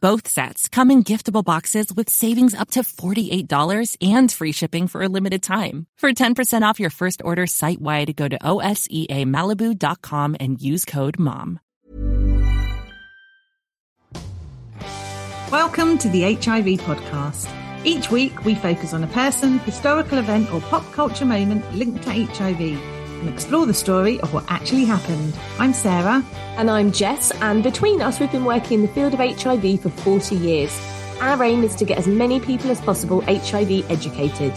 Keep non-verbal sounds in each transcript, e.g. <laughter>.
Both sets come in giftable boxes with savings up to $48 and free shipping for a limited time. For 10% off your first order site wide, go to OSEAMalibu.com and use code MOM. Welcome to the HIV podcast. Each week, we focus on a person, historical event, or pop culture moment linked to HIV and explore the story of what actually happened. I'm Sarah. And I'm Jess, and between us, we've been working in the field of HIV for 40 years. Our aim is to get as many people as possible HIV educated.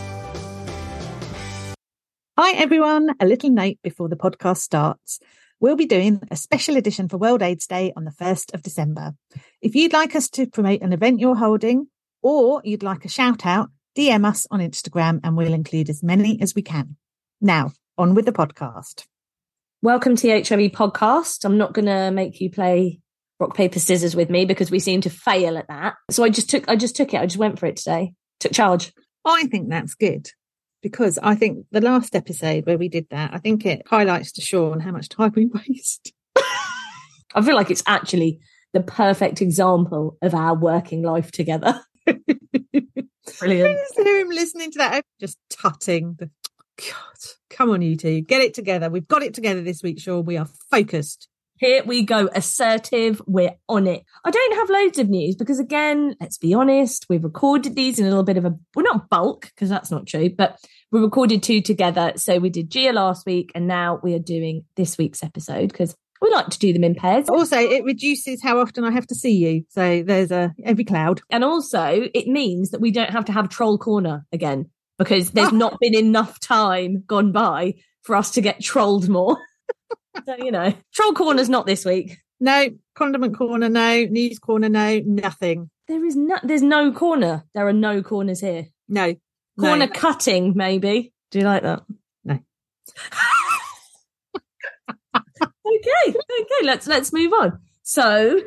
Hi, everyone. A little note before the podcast starts. We'll be doing a special edition for World AIDS Day on the 1st of December. If you'd like us to promote an event you're holding, or you'd like a shout out, DM us on Instagram and we'll include as many as we can. Now, on with the podcast. Welcome to the HIV podcast. I'm not going to make you play rock paper scissors with me because we seem to fail at that. So I just took I just took it. I just went for it today. Took charge. I think that's good because I think the last episode where we did that, I think it highlights to Sean how much time we <laughs> waste. I feel like it's actually the perfect example of our working life together. <laughs> Brilliant. I just hear him listening to that, just tutting. The, God, come on, you two, get it together. We've got it together this week, Sean. We are focused. Here we go, assertive. We're on it. I don't have loads of news because, again, let's be honest, we've recorded these in a little bit of a, we're well, not bulk because that's not true, but we recorded two together. So we did Gia last week and now we are doing this week's episode because we like to do them in pairs. Also, it reduces how often I have to see you. So there's a every cloud. And also, it means that we don't have to have Troll Corner again because there's not been enough time gone by for us to get trolled more. <laughs> so, you know, Troll Corner's not this week. No, condiment corner, no, news corner, no, nothing. There is no, there's no corner. There are no corners here. No. Corner no. cutting, maybe. Do you like that? No. <laughs> okay, okay, let's let's move on. So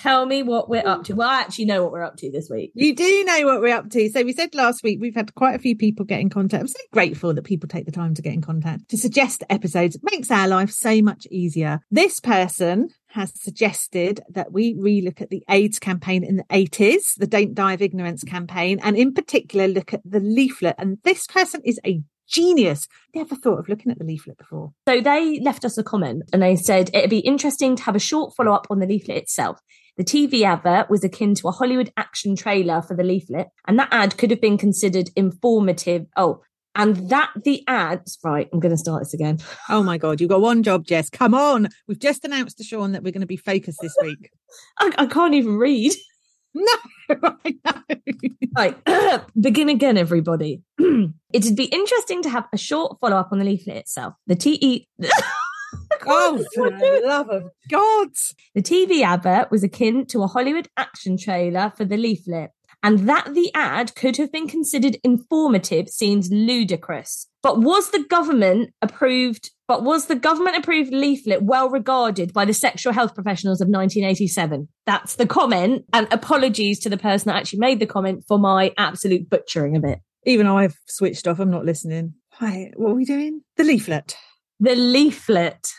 tell me what we're up to. Mm. Well, I actually know what we're up to this week. You do know what we're up to. So we said last week we've had quite a few people get in contact. I'm so grateful that people take the time to get in contact to suggest episodes. It makes our life so much easier. This person has suggested that we relook at the AIDS campaign in the 80s, the Don't Die of Ignorance campaign, and in particular look at the leaflet. And this person is a genius. Never thought of looking at the leaflet before. So they left us a comment and they said it'd be interesting to have a short follow up on the leaflet itself. The TV advert was akin to a Hollywood action trailer for the leaflet, and that ad could have been considered informative. Oh, and that the ads, right, I'm going to start this again. Oh my God, you've got one job, Jess. Come on. We've just announced to Sean that we're going to be focused this week. <laughs> I, I can't even read. <laughs> No, I know. Right, <clears throat> begin again, everybody. <clears throat> It'd be interesting to have a short follow up on the leaflet itself. The TE. <laughs> <laughs> Oh, for the love of God. The TV advert was akin to a Hollywood action trailer for the leaflet, and that the ad could have been considered informative seems ludicrous. But was the government approved? But was the government approved leaflet well regarded by the sexual health professionals of 1987? That's the comment. And apologies to the person that actually made the comment for my absolute butchering of it. Even I've switched off. I'm not listening. Right, what are we doing? The leaflet. The leaflet.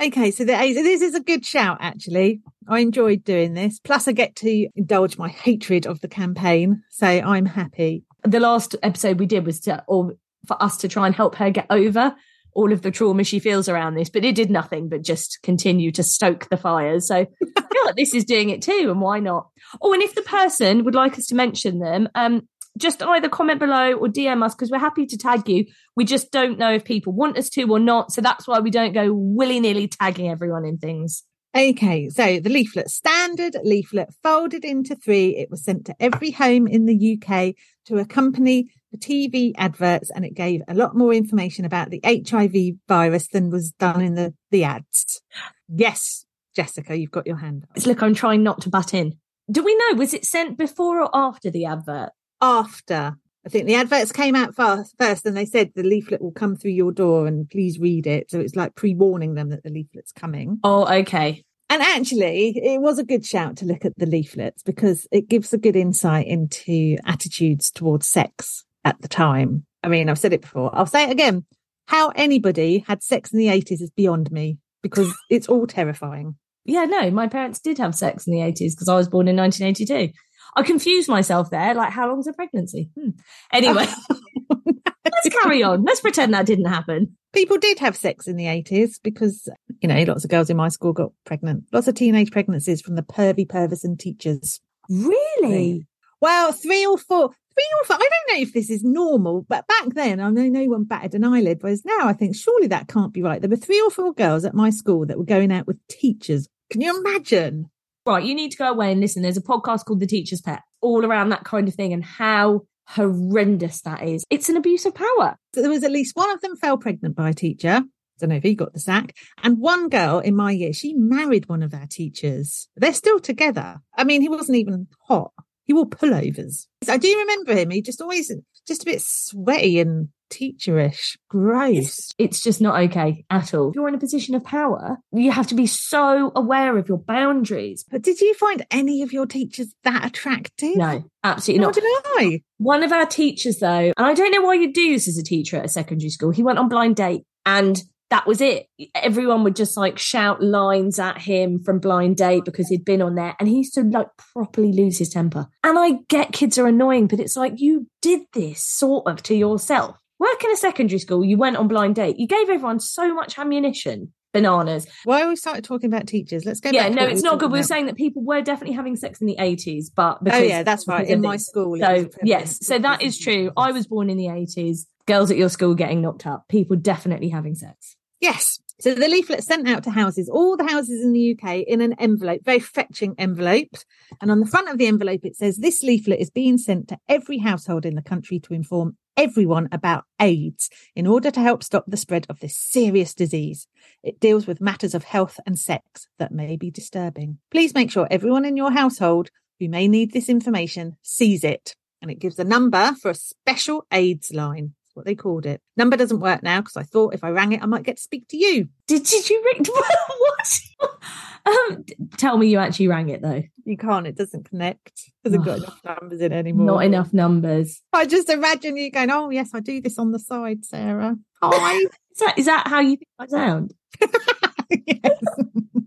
Okay, so the, this is a good shout, actually. I enjoyed doing this. Plus, I get to indulge my hatred of the campaign. So I'm happy. The last episode we did was to, or for us to try and help her get over all of the trauma she feels around this, but it did nothing but just continue to stoke the fires. So I feel like this is doing it too, and why not? Oh, and if the person would like us to mention them, um, just either comment below or DM us because we're happy to tag you. We just don't know if people want us to or not. So that's why we don't go willy nilly tagging everyone in things. Okay, so the leaflet, standard leaflet, folded into three. It was sent to every home in the UK to accompany the TV adverts, and it gave a lot more information about the HIV virus than was done in the, the ads. Yes, Jessica, you've got your hand up. Look, I'm trying not to butt in. Do we know, was it sent before or after the advert? After. I think the adverts came out fast, first and they said the leaflet will come through your door and please read it. So it's like pre warning them that the leaflet's coming. Oh, okay. And actually, it was a good shout to look at the leaflets because it gives a good insight into attitudes towards sex at the time. I mean, I've said it before, I'll say it again. How anybody had sex in the 80s is beyond me because it's all terrifying. Yeah, no, my parents did have sex in the 80s because I was born in 1982. I confused myself there. Like, how long's a pregnancy? Hmm. Anyway, <laughs> let's carry on. Let's pretend that didn't happen. People did have sex in the 80s because, you know, lots of girls in my school got pregnant. Lots of teenage pregnancies from the pervy pervison teachers. Really? Well, three or four, three or four. I don't know if this is normal, but back then I know no one batted an eyelid. Whereas now I think surely that can't be right. There were three or four girls at my school that were going out with teachers. Can you imagine? Right, you need to go away and listen. There's a podcast called The Teacher's Pet, all around that kind of thing and how horrendous that is. It's an abuse of power. So there was at least one of them fell pregnant by a teacher. I don't know if he got the sack. And one girl in my year, she married one of our teachers. They're still together. I mean, he wasn't even hot. He wore pullovers. I do remember him. He just always just a bit sweaty and teacherish. Gross. It's, just not okay at all. If you're in a position of power, you have to be so aware of your boundaries. But did you find any of your teachers that attractive? No, absolutely Nor not. did I. One of our teachers, though, and I don't know why you do this as a teacher at a secondary school, he went on blind date and that was it. Everyone would just like shout lines at him from Blind Date because he'd been on there and he used to like properly lose his temper. And I get kids are annoying, but it's like you did this sort of to yourself work in a secondary school, you went on blind date, you gave everyone so much ammunition. Bananas. Why are we started talking about teachers? Let's go. Yeah, no, it's not good. About. We were saying that people were definitely having sex in the eighties, but oh, because, oh yeah, that's right. In my school, so yes, so that is true. I was born in the eighties. Girls at your school getting knocked up. People definitely having sex. Yes. So the leaflet sent out to houses, all the houses in the UK, in an envelope, very fetching envelope. And on the front of the envelope, it says this leaflet is being sent to every household in the country to inform everyone about AIDS in order to help stop the spread of this serious disease. It deals with matters of health and sex that may be disturbing. Please make sure everyone in your household who may need this information sees it. And it gives a number for a special AIDS line what they called it. Number doesn't work now because I thought if I rang it, I might get to speak to you. Did did you ring? <laughs> what? Um, tell me you actually rang it though. You can't. It doesn't connect. Doesn't got <sighs> enough numbers in anymore. Not enough numbers. I just imagine you going, "Oh yes, I do this on the side, Sarah." Hi. <laughs> is that is that how you think I sound? <laughs> yes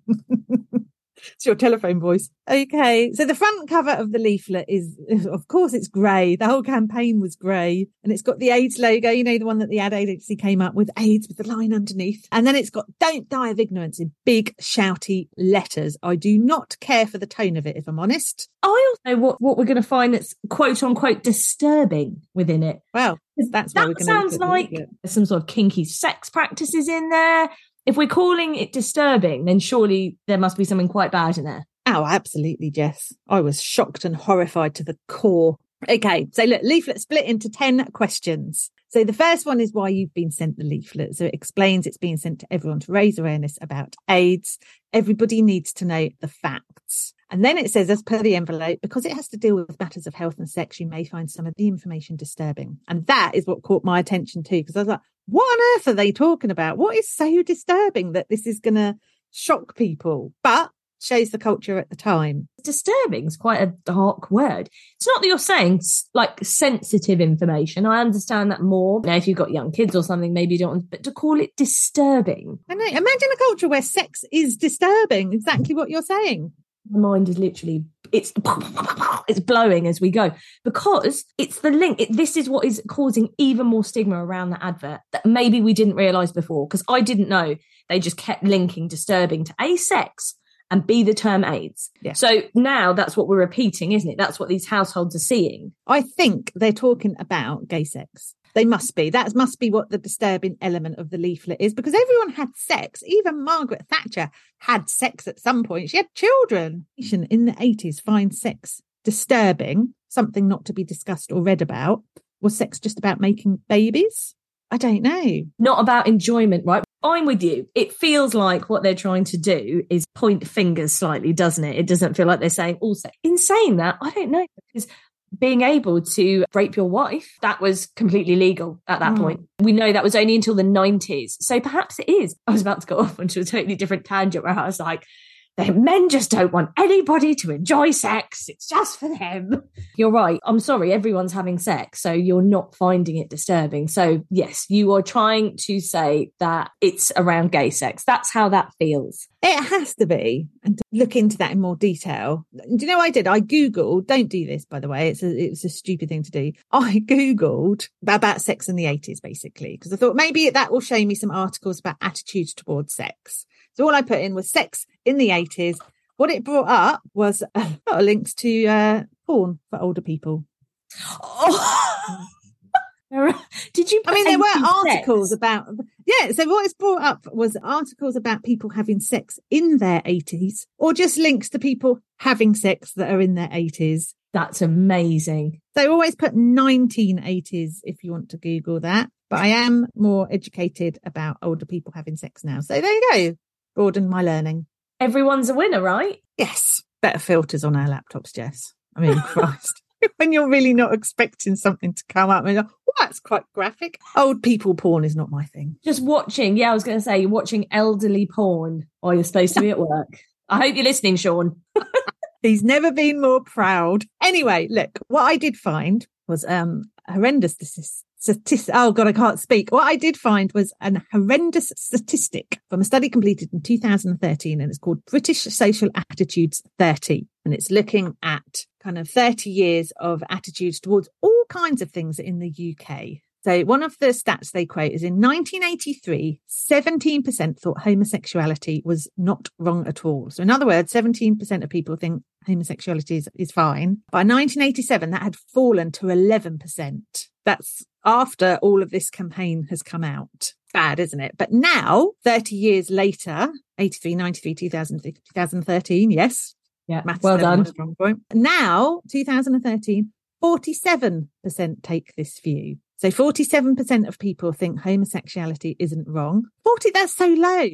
<laughs> it's your telephone voice. Okay. So the front cover of the leaflet is, <laughs> of course, it's grey. The whole campaign was grey and it's got the AIDS logo, you know, the one that the ad agency came up with AIDS with the line underneath. And then it's got don't die of ignorance in big shouty letters. I do not care for the tone of it, if I'm honest. I also know what, what we're going to find that's quote unquote disturbing within it. Well, that's that sounds like some sort of kinky sex practices in there if we're calling it disturbing, then surely there must be something quite bad in there. Oh, absolutely, Jess. I was shocked and horrified to the core. Okay, so look, leaflet split into 10 questions. So the first one is why you've been sent the leaflet. So it explains it's being sent to everyone to raise awareness about AIDS. Everybody needs to know the facts. And then it says, as per the envelope, because it has to deal with matters of health and sex, you may find some of the information disturbing. And that is what caught my attention too, because I was like, what on earth are they talking about? What is so disturbing that this is going to shock people? But shows the culture at the time. Disturbing is quite a dark word. It's not that you're saying like sensitive information. I understand that more. Now, if you've got young kids or something, maybe you don't want, but to call it disturbing. I know. Imagine a culture where sex is disturbing. Exactly what you're saying. My mind is literally it's it's blowing as we go because it's the link. It, this is what is causing even more stigma around the advert that maybe we didn't realize before. Because I didn't know they just kept linking disturbing to a sex and B, the term AIDS. Yeah. So now that's what we're repeating, isn't it? That's what these households are seeing. I think they're talking about gay sex. They must be. That must be what the disturbing element of the leaflet is because everyone had sex. Even Margaret Thatcher had sex at some point. She had children. In the 80s, find sex disturbing, something not to be discussed or read about. Was sex just about making babies? I don't know. Not about enjoyment, right? I'm with you. It feels like what they're trying to do is point fingers slightly, doesn't it? It doesn't feel like they're saying also. In saying that, I don't know because being able to rape your wife, that was completely legal at that mm. point. We know that was only until the 90s. So perhaps it is. I was about to go <laughs> off onto a totally different tangent where I was like, men just don't want anybody to enjoy sex. It's just for them. You're right. I'm sorry. Everyone's having sex. So you're not finding it disturbing. So, yes, you are trying to say that it's around gay sex. That's how that feels. It has to be. And to look into that in more detail. Do you know what I did? I Googled, don't do this, by the way. It's a, it's a stupid thing to do. <laughs> I Googled about sex in the 80s, basically, because I thought maybe that will show me some articles about attitudes towards sex. So all I put in was sex in the 80s. What it brought up was <laughs> a lot of links to uh, porn for older people. <laughs> Oh. <laughs> Did you? I mean, there were articles sex? about yeah. So what is brought up was articles about people having sex in their eighties, or just links to people having sex that are in their eighties. That's amazing. They always put 1980s if you want to Google that. But I am more educated about older people having sex now. So there you go broaden my learning. Everyone's a winner, right? Yes. Better filters on our laptops, Jess. I mean, <laughs> Christ. <laughs> when you're really not expecting something to come up and oh, that's quite graphic. Old people porn is not my thing. Just watching, yeah, I was going to say, you're watching elderly porn while you're supposed to be at work. <laughs> I hope you're listening, Sean. <laughs> He's never been more proud. Anyway, look, what I did find was um horrendous statistic. Oh God, I can't speak. What I did find was an horrendous statistic from a study completed in 2013, and it's called British Social Attitudes 30, and it's looking at kind of 30 years of attitudes towards all kinds of things in the UK. So one of the stats they quote is in 1983, 17% thought homosexuality was not wrong at all. So in other words, 17% of people think homosexuality is, is fine. By 1987, that had fallen to 11%. That's after all of this campaign has come out. Bad, isn't it? But now, 30 years later, 83, 93, 2000, 2013, yes. Yeah, Maths well done. Point. Now, 2013, 47% take this view. So 47% of people think homosexuality isn't wrong. 40, that's so low.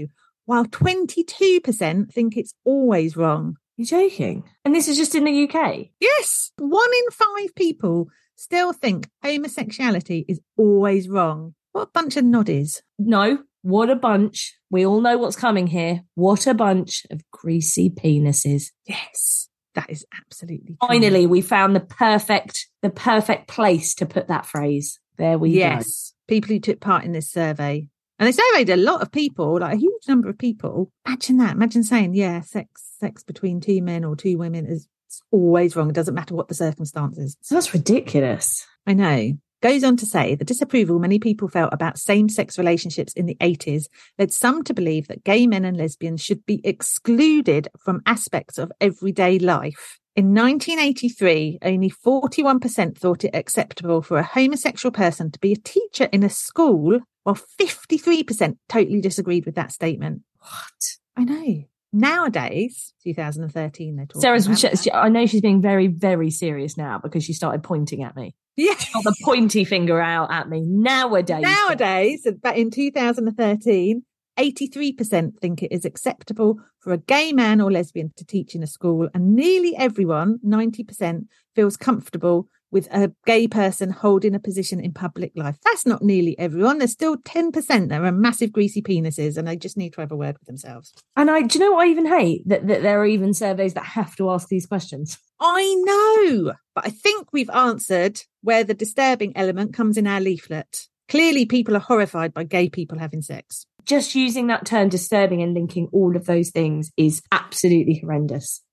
While 22% think it's always wrong. You're joking. And this is just in the UK? Yes. One in five people still think homosexuality is always wrong. What a bunch of noddies. No, what a bunch. We all know what's coming here. What a bunch of greasy penises. Yes. That is absolutely true. Finally, we found the perfect, the perfect place to put that phrase. There we yes. go. People who took part in this survey. And they surveyed a lot of people, like a huge number of people. Imagine that. Imagine saying, yeah, sex sex between two men or two women is always wrong. It doesn't matter what the circumstances. So that's ridiculous. I know. Goes on to say the disapproval many people felt about same sex relationships in the 80s led some to believe that gay men and lesbians should be excluded from aspects of everyday life. In 1983, only 41% thought it acceptable for a homosexual person to be a teacher in a school, while 53% totally disagreed with that statement. What? I know. Nowadays, 2013, they're talking Sarah's. about she- she- I know she's being very, very serious now because she started pointing at me. Yeah. Got the pointy finger out at me. Nowadays, Nowadays, but in 2013, 83% think it is acceptable for a gay man or lesbian to teach in a school, and nearly everyone, 90%, feels comfortable with a gay person holding a position in public life. That's not nearly everyone. There's still 10% that are massive greasy penises, and they just need to have a word with themselves. And I, do you know what I even hate? That, that there are even surveys that have to ask these questions. I know, but I think we've answered where the disturbing element comes in our leaflet. Clearly, people are horrified by gay people having sex. Just using that term disturbing and linking all of those things is absolutely horrendous.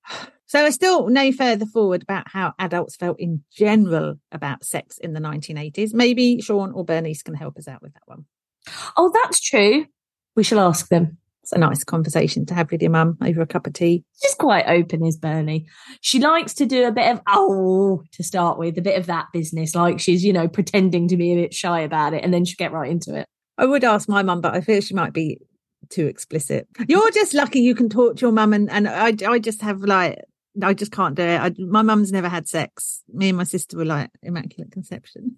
So I still no further forward about how adults felt in general about sex in the 1980s. Maybe Sean or Bernice can help us out with that one. Oh, that's true. We shall ask them. It's a nice conversation to have with your mum over a cup of tea. She's quite open, is Bernie. She likes to do a bit of oh to start with, a bit of that business, like she's you know pretending to be a bit shy about it, and then she'll get right into it. I would ask my mum, but I feel she might be too explicit. You're just lucky you can talk to your mum, and and I I just have like I just can't do it. I, my mum's never had sex. Me and my sister were like immaculate conception.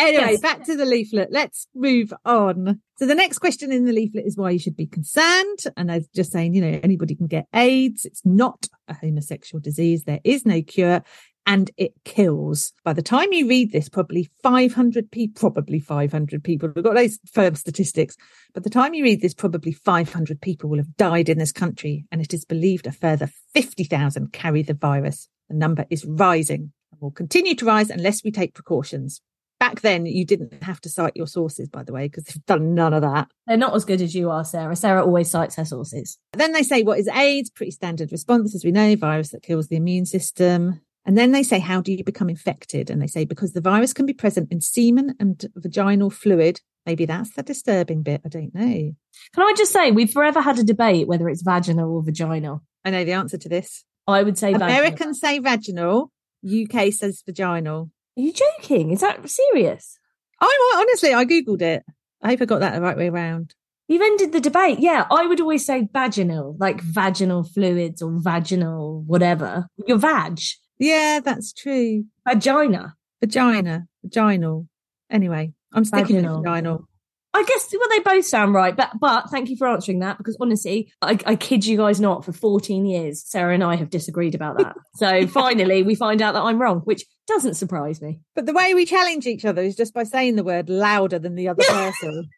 Anyway, Yes. back to the leaflet. Let's move on. So the next question in the leaflet is why you should be concerned. And I was just saying, you know, anybody can get AIDS. It's not a homosexual disease. There is no cure and it kills. By the time you read this, probably 500 people, probably 500 people, we've got those firm statistics. By the time you read this, probably 500 people will have died in this country. And it is believed a further 50,000 carry the virus. The number is rising and will continue to rise unless we take precautions. Back then, you didn't have to cite your sources, by the way, because they've done none of that. They're not as good as you are, Sarah. Sarah always cites her sources. Then they say, what is AIDS? Pretty standard response, as we know, virus that kills the immune system. And then they say, how do you become infected? And they say, because the virus can be present in semen and vaginal fluid. Maybe that's the disturbing bit. I don't know. Can I just say we've forever had a debate whether it's vaginal or vaginal. I know the answer to this. I would say vaginal. Americans say vaginal, UK says vaginal. Are you joking? Is that serious? I honestly, I Googled it. I hope I got that the right way around. You've ended the debate. Yeah, I would always say vaginal, like vaginal fluids or vaginal whatever. Your vag, Yeah, that's true. vagina. Vagina, vaginal. Anyway, I'm sticking Vaginal. with vaginal. I guess well, they both sound right, but but thank you for answering that because honestly, I, I kid you guys not. For 14 years, Sarah and I have disagreed about that. <laughs> So finally, we find out that I'm wrong, which doesn't surprise me. But the way we challenge each other is just by saying the word louder than the other <laughs> person.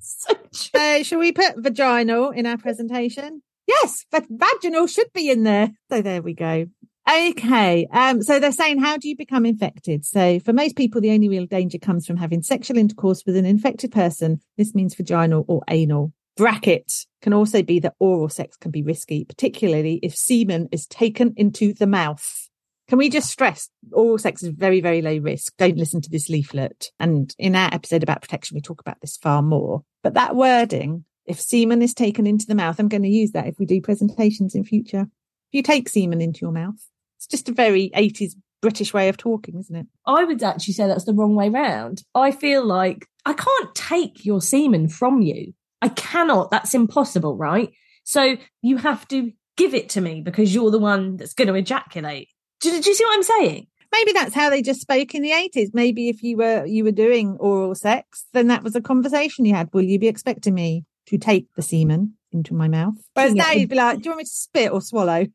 So true. so, shall we put vaginal in our presentation? Yes, but vaginal should be in there. So there we go. Okay. Um, so they're saying, how do you become infected? So for most people, the only real danger comes from having sexual intercourse with an infected person. This means vaginal or anal. Bracket can also be that oral sex can be risky, particularly if semen is taken into the mouth. Can we just stress oral sex is very, very low risk? Don't listen to this leaflet. And in our episode about protection, we talk about this far more. But that wording, if semen is taken into the mouth, I'm going to use that if we do presentations in future. If you take semen into your mouth, it's just a very 80s British way of talking, isn't it? I would actually say that's the wrong way round. I feel like I can't take your semen from you. I cannot. That's impossible, right? So you have to give it to me because you're the one that's going to ejaculate. Do, do you see what I'm saying? Maybe that's how they just spoke in the 80s. Maybe if you were you were doing oral sex, then that was a conversation you had. Will you be expecting me to take the semen into my mouth? Whereas now you'd be like, do you want me to spit or swallow?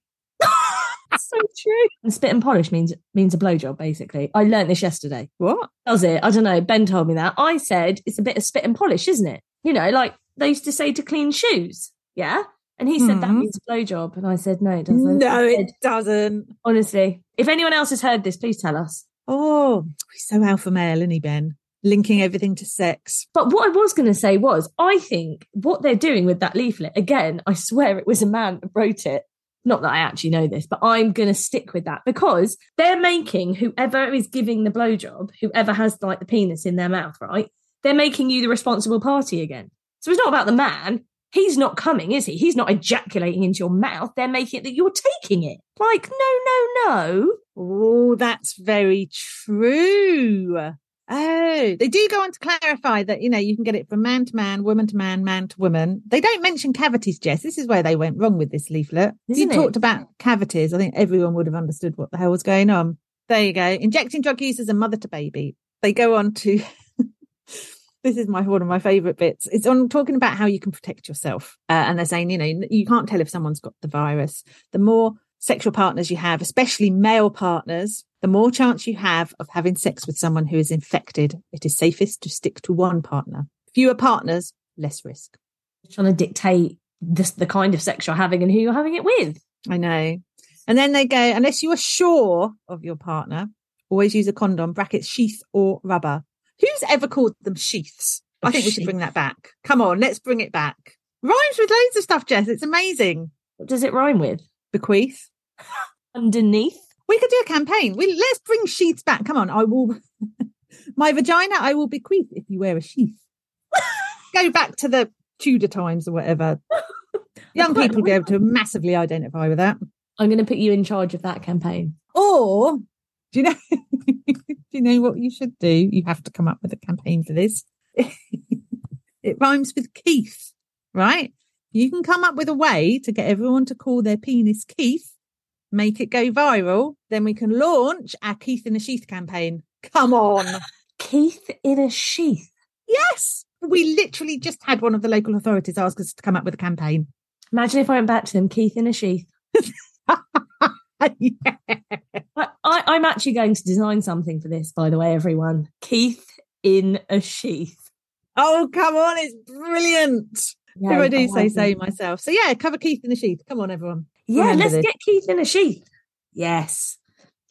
So true. And spit and polish means means a blowjob, basically. I learnt this yesterday. What? Does it? I don't know. Ben told me that. I said it's a bit of spit and polish, isn't it? You know, like they used to say to clean shoes. Yeah. And he said that Mhm. means a blowjob. And I said, no, it doesn't. No, it doesn't. honestly. If anyone else has heard this, please tell us. Oh, he's so alpha male, isn't he, Ben? Linking everything to sex. But what I was going to say was, I think what they're doing with that leaflet, again, I swear it was a man that wrote it. Not that I actually know this, but I'm going to stick with that because they're making whoever is giving the blowjob, whoever has like the penis in their mouth, right? They're making you the responsible party again. So it's not about the man. He's not coming, is he? He's not ejaculating into your mouth. They're making it that you're taking it. Like, no, no, no. Oh, that's very true. Oh, they do go on to clarify that, you know, you can get it from man to man, woman to man, man to woman. They don't mention cavities, Jess. This is where they went wrong with this leaflet. Isn't you it? talked about cavities. I think everyone would have understood what the hell was going on. There you go. Injecting drug users and mother to baby. They go on to, <laughs> this is my one of my favorite bits. It's on talking about how you can protect yourself. Uh, and they're saying, you know, you can't tell if someone's got the virus. The more sexual partners you have, especially male partners, the more chance you have of having sex with someone who is infected. It is safest to stick to one partner. Fewer partners, less risk. Trying to dictate this, the kind of sex you're having and who you're having it with. I know. And then they go, unless you are sure of your partner, always use a condom, brackets, sheath or rubber. Who's ever called them sheaths? I think we should bring that back. Come on, let's bring it back. Rhymes with loads of stuff, Jess. It's amazing. What does it rhyme with? Bequeath. Underneath? We could do a campaign. We let's bring sheaths back. Come on, I will. <laughs> My vagina, I will bequeath if you wear a sheath. <laughs> Go back to the Tudor times or whatever. <laughs> Young people will be able to massively identify with that. I'm going to put you in charge of that campaign. Or do you know? do you know what you should do? You have to come up with a campaign for this. it rhymes with Keith, right? You can come up with a way to get everyone to call their penis Keith, make it go viral. Then we can launch our Keith in a sheath campaign. Come on. <gasps> Keith in a sheath. yes. We literally just had one of the local authorities ask us to come up with a campaign. Imagine if I went back to them, Keith in a sheath. <laughs> yeah. I, I, I'm actually going to design something for this, by the way, everyone. Keith in a sheath. Oh, come on. It's brilliant. Yeah, if I do I say so myself. So yeah, cover Keith in the sheath. Come on, everyone. Yeah, Remember let's this. get Keith in a sheath. Yes.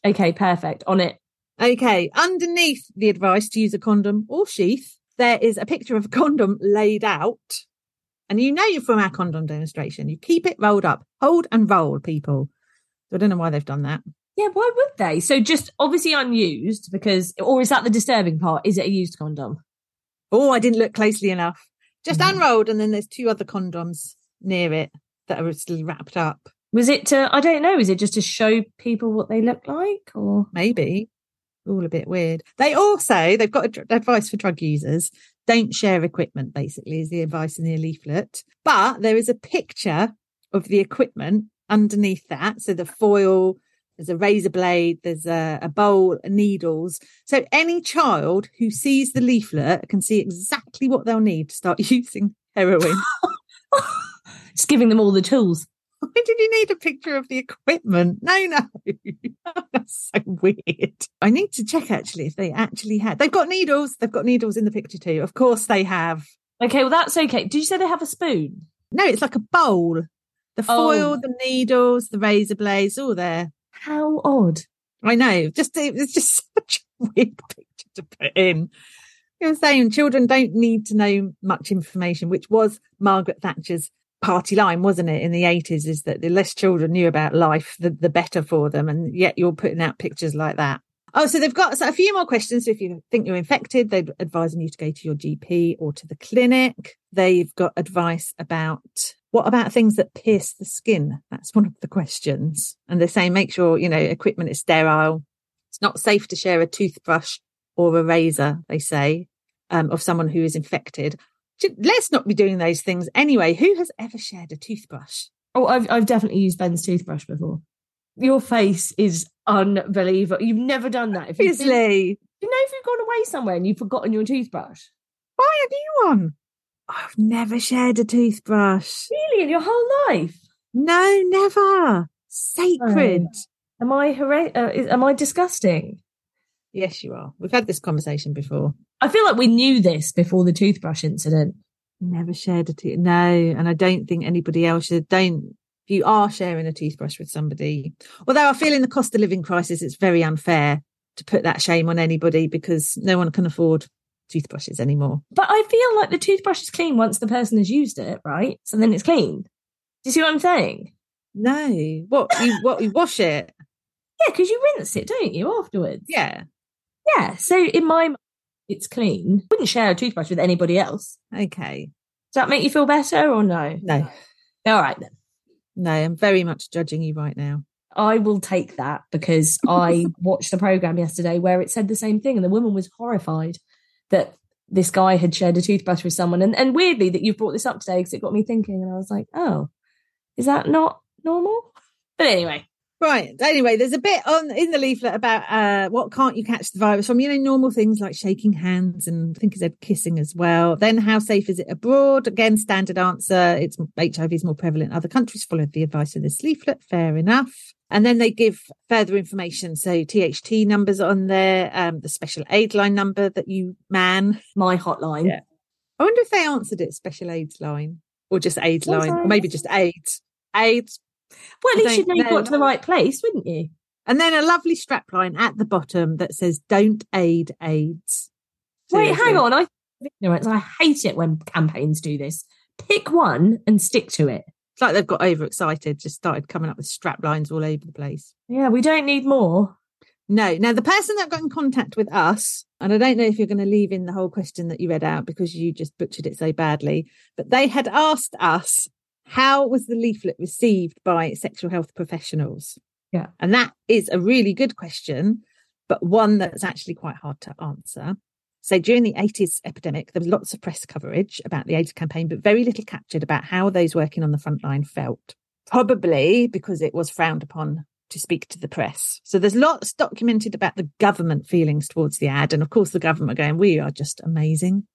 Okay, perfect. On it. Okay, underneath the advice to use a condom or sheath, there is a picture of a <laughs> condom laid out. And you know you're from our condom demonstration. You keep it rolled up, hold and roll, people. So I don't know why they've done that. Yeah, why would they? So just obviously unused because, or is that the disturbing part? Is it a used condom? Oh, I didn't look closely enough. Just Mhm. unrolled, and then there's two other condoms near it that are still wrapped up. Was it to, I don't know, is it just to show people what they look like or? Maybe. All a bit weird. They also, they've got ad- advice for drug users. Don't share equipment, basically, is the advice in the leaflet. But there is a picture of the equipment underneath that. So the foil, there's a razor blade, there's a, a bowl, needles. So any child who sees the leaflet can see exactly what they'll need to start <laughs> using heroin. <laughs> Just giving them all the tools. Why did you need a picture of the equipment? No, no. <laughs> That's so weird. I need to check actually if they actually had. They've got needles. They've got needles in the picture too. Of course they have. Okay, well, that's okay. Did you say they have a spoon? No, it's like a bowl. The oh. foil, Oh. the needles, the razor blades, all there. How odd. I know. Just it's just <laughs> such a weird picture to put in. You're saying children don't need to know much information, which was Margaret Thatcher's party line, wasn't it, in the 80s, is that the less children knew about life, the, the better for them. And yet you're putting out pictures like that. Oh, so they've got so a few more questions. So if you think you're infected, they're advising you to go to your GP or to the clinic. They've got advice about what about things that pierce the skin? That's one of the questions. And they're saying make sure, you know, equipment is sterile. It's not safe to share a toothbrush or a razor, they say, um, of someone who is infected. Let's not be doing those things anyway. Who has ever shared a toothbrush? Oh, I've, I've definitely used Ben's toothbrush before. Your face is unbelievable. You've never done that. If been- Obviously. you know, if you've gone away somewhere and you've forgotten your toothbrush, Buy a new one. I've never shared a toothbrush. really, in your whole life, No, never. Sacred. am I hora- uh, is, am I disgusting? Yes, you are. We've had this conversation before. I feel like we knew this before the toothbrush incident. Never shared a tooth. No, and I don't think anybody else should. Don't. If you are sharing a toothbrush with somebody, although I feel in the cost of living crisis, it's very unfair to put that shame on anybody because no one can afford toothbrushes anymore. But I feel like the toothbrush is clean once the person has used it, right? So then it's clean. Do you see what I'm saying? No, what you what you wash it? Yeah, because you rinse it, don't you, afterwards? Yeah. Yeah. So in my it's clean. I Wouldn't share a toothbrush with anybody else. Okay. Does that make you feel better or no? No, All right then. no, I'm very much judging you right now. I will take that because <laughs> I watched a program yesterday where it said the same thing, and the woman was horrified that this guy had shared a toothbrush with someone. And, and weirdly, that you've brought this up today because it got me thinking, and I was like, oh, is that not normal? But anyway, Right. Anyway, there's a bit on in the leaflet about uh, what can't you catch the virus from. You know, normal things like shaking hands and I think he said kissing as well. Then, how safe is it abroad? Again, standard answer. It's HIV is more prevalent in other countries. Follow the advice of this leaflet. Fair enough. And then they give further information. So THT numbers on there, um, the special aid line number that you man. my hotline. Yeah. I wonder if they answered it special aids line or just AIDS line or maybe just AIDS. AIDS Well, at least you'd know you got to the right place, wouldn't you? And then a lovely strapline at the bottom that says "Don't aid AIDS." Wait, hang on. I ignorance. I hate it when campaigns do this. Pick one and stick to it. It's like they've got overexcited, just started coming up with strap lines all over the place. Yeah, we don't need more. No, now the person that got in contact with us, and I don't know if you're going to leave in the whole question that you read out because you just butchered it so badly, but they had asked us how was the leaflet received by sexual health professionals? Yeah. And that is a really good question, but one that's actually quite hard to answer. So during the 80s epidemic, there was lots of press coverage about the AIDS campaign, but very little captured about how those working on the front line felt. Probably because it was frowned upon to speak to the press. So there's lots documented about the government feelings towards the ad. And of course, the government going, we are just amazing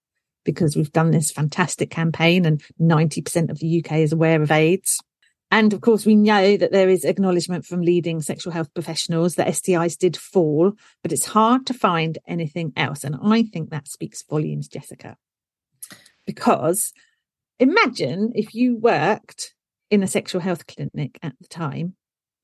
because we've done this fantastic campaign and 90% of the UK is aware of AIDS. And of course, we know that there is acknowledgement from leading sexual health professionals that STIs did fall, but it's hard to find anything else. And I think that speaks volumes, Jessica, because imagine if you worked in a sexual health clinic at the time.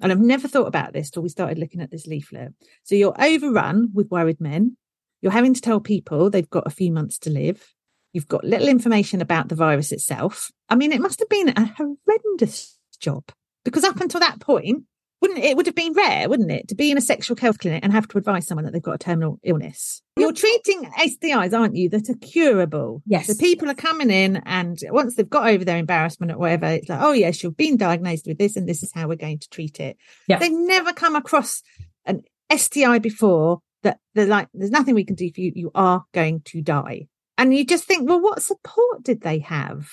And I've never thought about this till we started looking at this leaflet. So you're overrun with worried men. You're having to tell people they've got a few months to live. You've got little information about the virus itself. I mean, it must have been a horrendous job because up until that point, wouldn't it would have been rare, wouldn't it, to be in a sexual health clinic and have to advise someone that they've got a terminal illness? You're treating STIs, aren't you, that are curable? Yes. So people are coming in and once they've got over their embarrassment or whatever, it's like, oh yes, you've been diagnosed with this and this is how we're going to treat it. Yeah. They've never come across an STI before that they're like, there's nothing we can do for you. You are going to die. And you just think, well, what support did they have?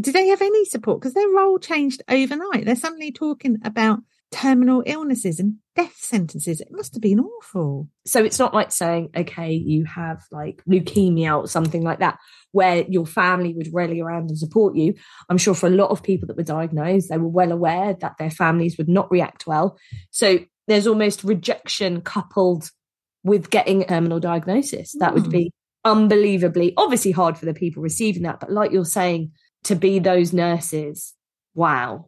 Did they have any support? Because their role changed overnight. They're suddenly talking about terminal illnesses and death sentences. It must have been awful. So it's not like saying, okay, you have like leukemia or something like that, where your family would rally around and support you. I'm sure for a lot of people that were diagnosed, they were well aware that their families would not react well. So there's almost rejection coupled with getting a terminal diagnosis. That would Hmm. be unbelievably, obviously hard for the people receiving that. But like you're saying, to be those nurses, wow.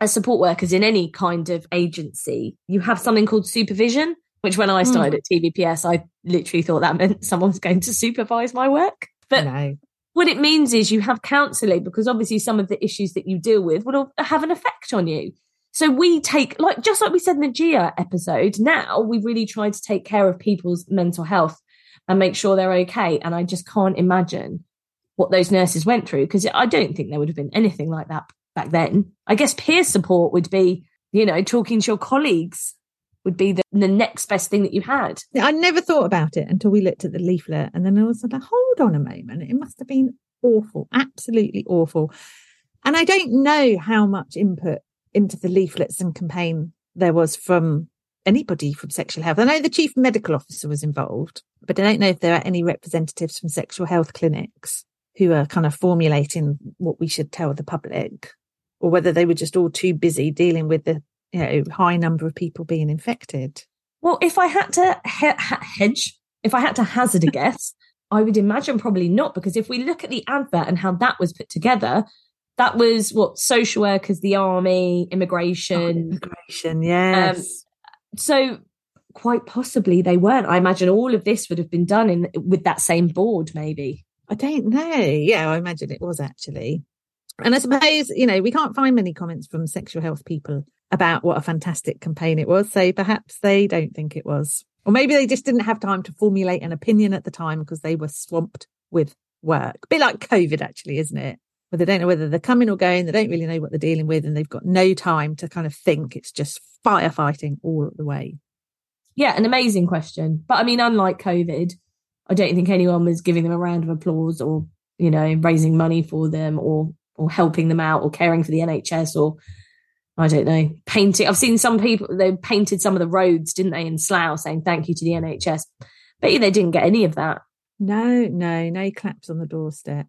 As support workers in any kind of agency, you have something called supervision, which when I Hmm. started at TVPS, I literally thought that meant <laughs> someone's going to supervise my work. But no. what it means is you have counselling because obviously some of the issues that you deal with will have an effect on you. So we take, like, just like we said in the GIA episode, now we really try to take care of people's mental health and make sure they're okay. And I just can't imagine what those nurses went through because I don't think there would have been anything like that back then. I guess peer support would be, you know, talking to your colleagues would be the, the next best thing that you had. I never thought about it until we looked at the leaflet. And then I was like, hold on a moment. It must have been awful, absolutely awful. And I don't know how much input into the leaflets and campaign there was from anybody from sexual health. I know the chief medical officer was involved, but I don't know if there are any representatives from sexual health clinics who are kind of formulating what we should tell the public or whether they were just all too busy dealing with the you know high number of people being infected. Well, if I had to hedge, if I had to hazard a <laughs> guess, I would imagine probably not, because if we look at the advert and how that was put together, that was what social workers, the army, immigration. Oh, immigration, yes. Um, So quite possibly they weren't. I imagine all of this would have been done in with that same board, maybe. I don't know. Yeah, I imagine it was actually. And I suppose, you know, we can't find many comments from sexual health people about what a fantastic campaign it was. So perhaps they don't think it was. Or maybe they just didn't have time to formulate an opinion at the time because they were swamped with work. A bit like COVID, actually, isn't it? Where they don't know whether they're coming or going. They don't really know what they're dealing with, and they've got no time to kind of think. It's just firefighting all the way. Yeah, an amazing question. But I mean, unlike COVID, I don't think anyone was giving them a round of applause or, you know, raising money for them or or helping them out or caring for the NHS or I don't know, painting. I've seen some people they painted some of the roads, didn't they, in Slough saying thank you to the NHS. But they didn't get any of that. No, no, no claps on the doorstep.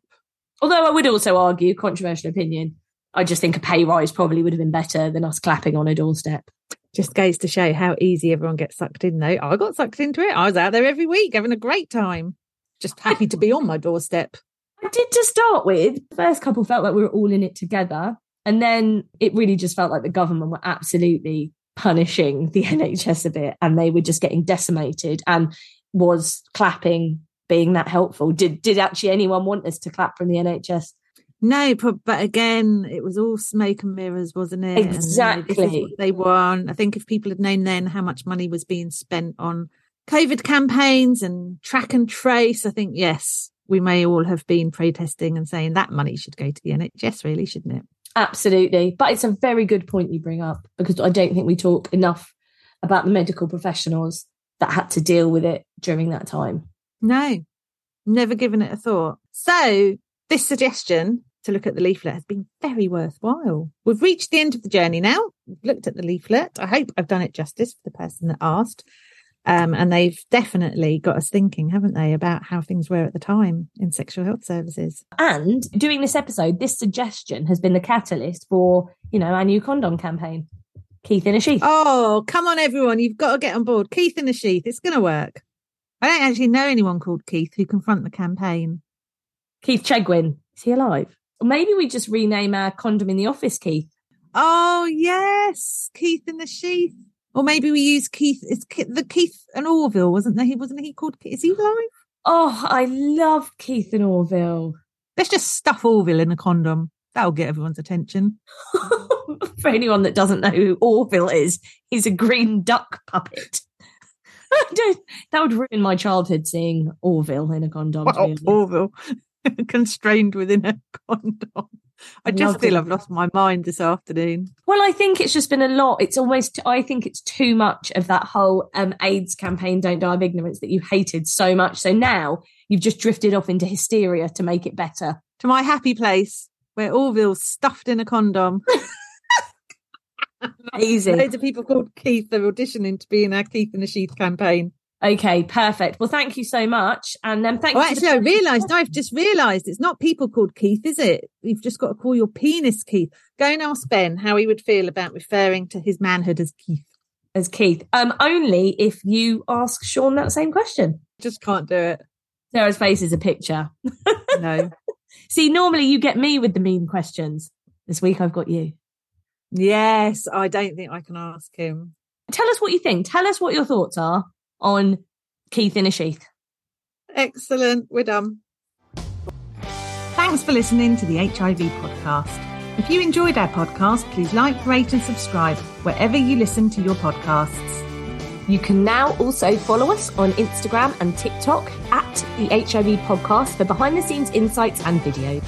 Although I would also argue, controversial opinion, I just think a pay rise probably would have been better than us clapping on a doorstep. Just goes to show how easy everyone gets sucked in, though. I got sucked into it. I was out there every week having a great time. Just happy to be on my doorstep. I did to start with. The first couple felt like we were all in it together. And then it really just felt like the government were absolutely punishing the <laughs> NHS a bit and they were just getting decimated. And was clapping being that helpful? Did did actually anyone want us to clap from the NHS? No, but again, it was all smoke and mirrors, wasn't it? Exactly. They won. I think if people had known then how much money was being spent on COVID campaigns and track and trace, I think yes, we may all have been protesting and saying that money should go to the NHS, really, shouldn't it? Absolutely. But it's a very good point you bring up because I don't think we talk enough about the medical professionals that had to deal with it during that time. No, never given it a thought. So, this suggestion to look at the leaflet has been very worthwhile. We've reached the end of the journey now. We've looked at the leaflet. I hope I've done it justice for the person that asked. Um, and they've definitely got us thinking, haven't they, about how things were at the time in sexual health services. And doing this episode, this suggestion has been the catalyst for, you know, our new condom campaign. Keith in a sheath. Oh, come on, everyone. You've got to get on board. Keith in a sheath. It's going to work. I don't actually know anyone called Keith who can front the campaign. Keith Chegwin. Is he alive? Or maybe we just rename our condom in the office, Keith. Oh, yes. Keith in the sheath. Or maybe we use Keith. It's the Keith and Orville, wasn't there? He wasn't he called? Is he alive? Oh, I love Keith and Orville. Let's just stuff Orville in a condom. That'll get everyone's attention. <laughs> For anyone that doesn't know who Orville is, he's a green duck puppet. <laughs> that would ruin my childhood seeing Orville in a condom. Well. Orville <laughs> constrained within a condom. I just feel I've lost my mind this afternoon. Well, I think it's just been a lot. It's almost, I think it's too much of that whole um, AIDS campaign, Don't Die of Ignorance, that you hated so much. So now you've just drifted off into hysteria to make it better. To my happy place where Orville's stuffed in a condom. <laughs> Amazing. Loads of people called Keith are auditioning to be in our Keith in the Sheath campaign. Okay, perfect. Well, thank you so much. And then um, thank oh, you. Actually, I realised, no, I've just realised it's not people called Keith, is it? You've just got to call your penis Keith. Go and ask Ben how he would feel about referring to his manhood as Keith. As Keith. Um, only if you ask Sean that same question. Just can't do it. Sarah's face is a picture. no. <laughs> See, normally you get me with the mean questions. This week I've got you. Yes, I don't think I can ask him. Tell us what you think. Tell us what your thoughts are on Keith in a sheath. Excellent. We're done. Thanks for listening to the HIV podcast. If you enjoyed our podcast, please like, rate, and subscribe wherever you listen to your podcasts. You can now also follow us on Instagram and TikTok at the HIV podcast for behind the scenes insights and videos.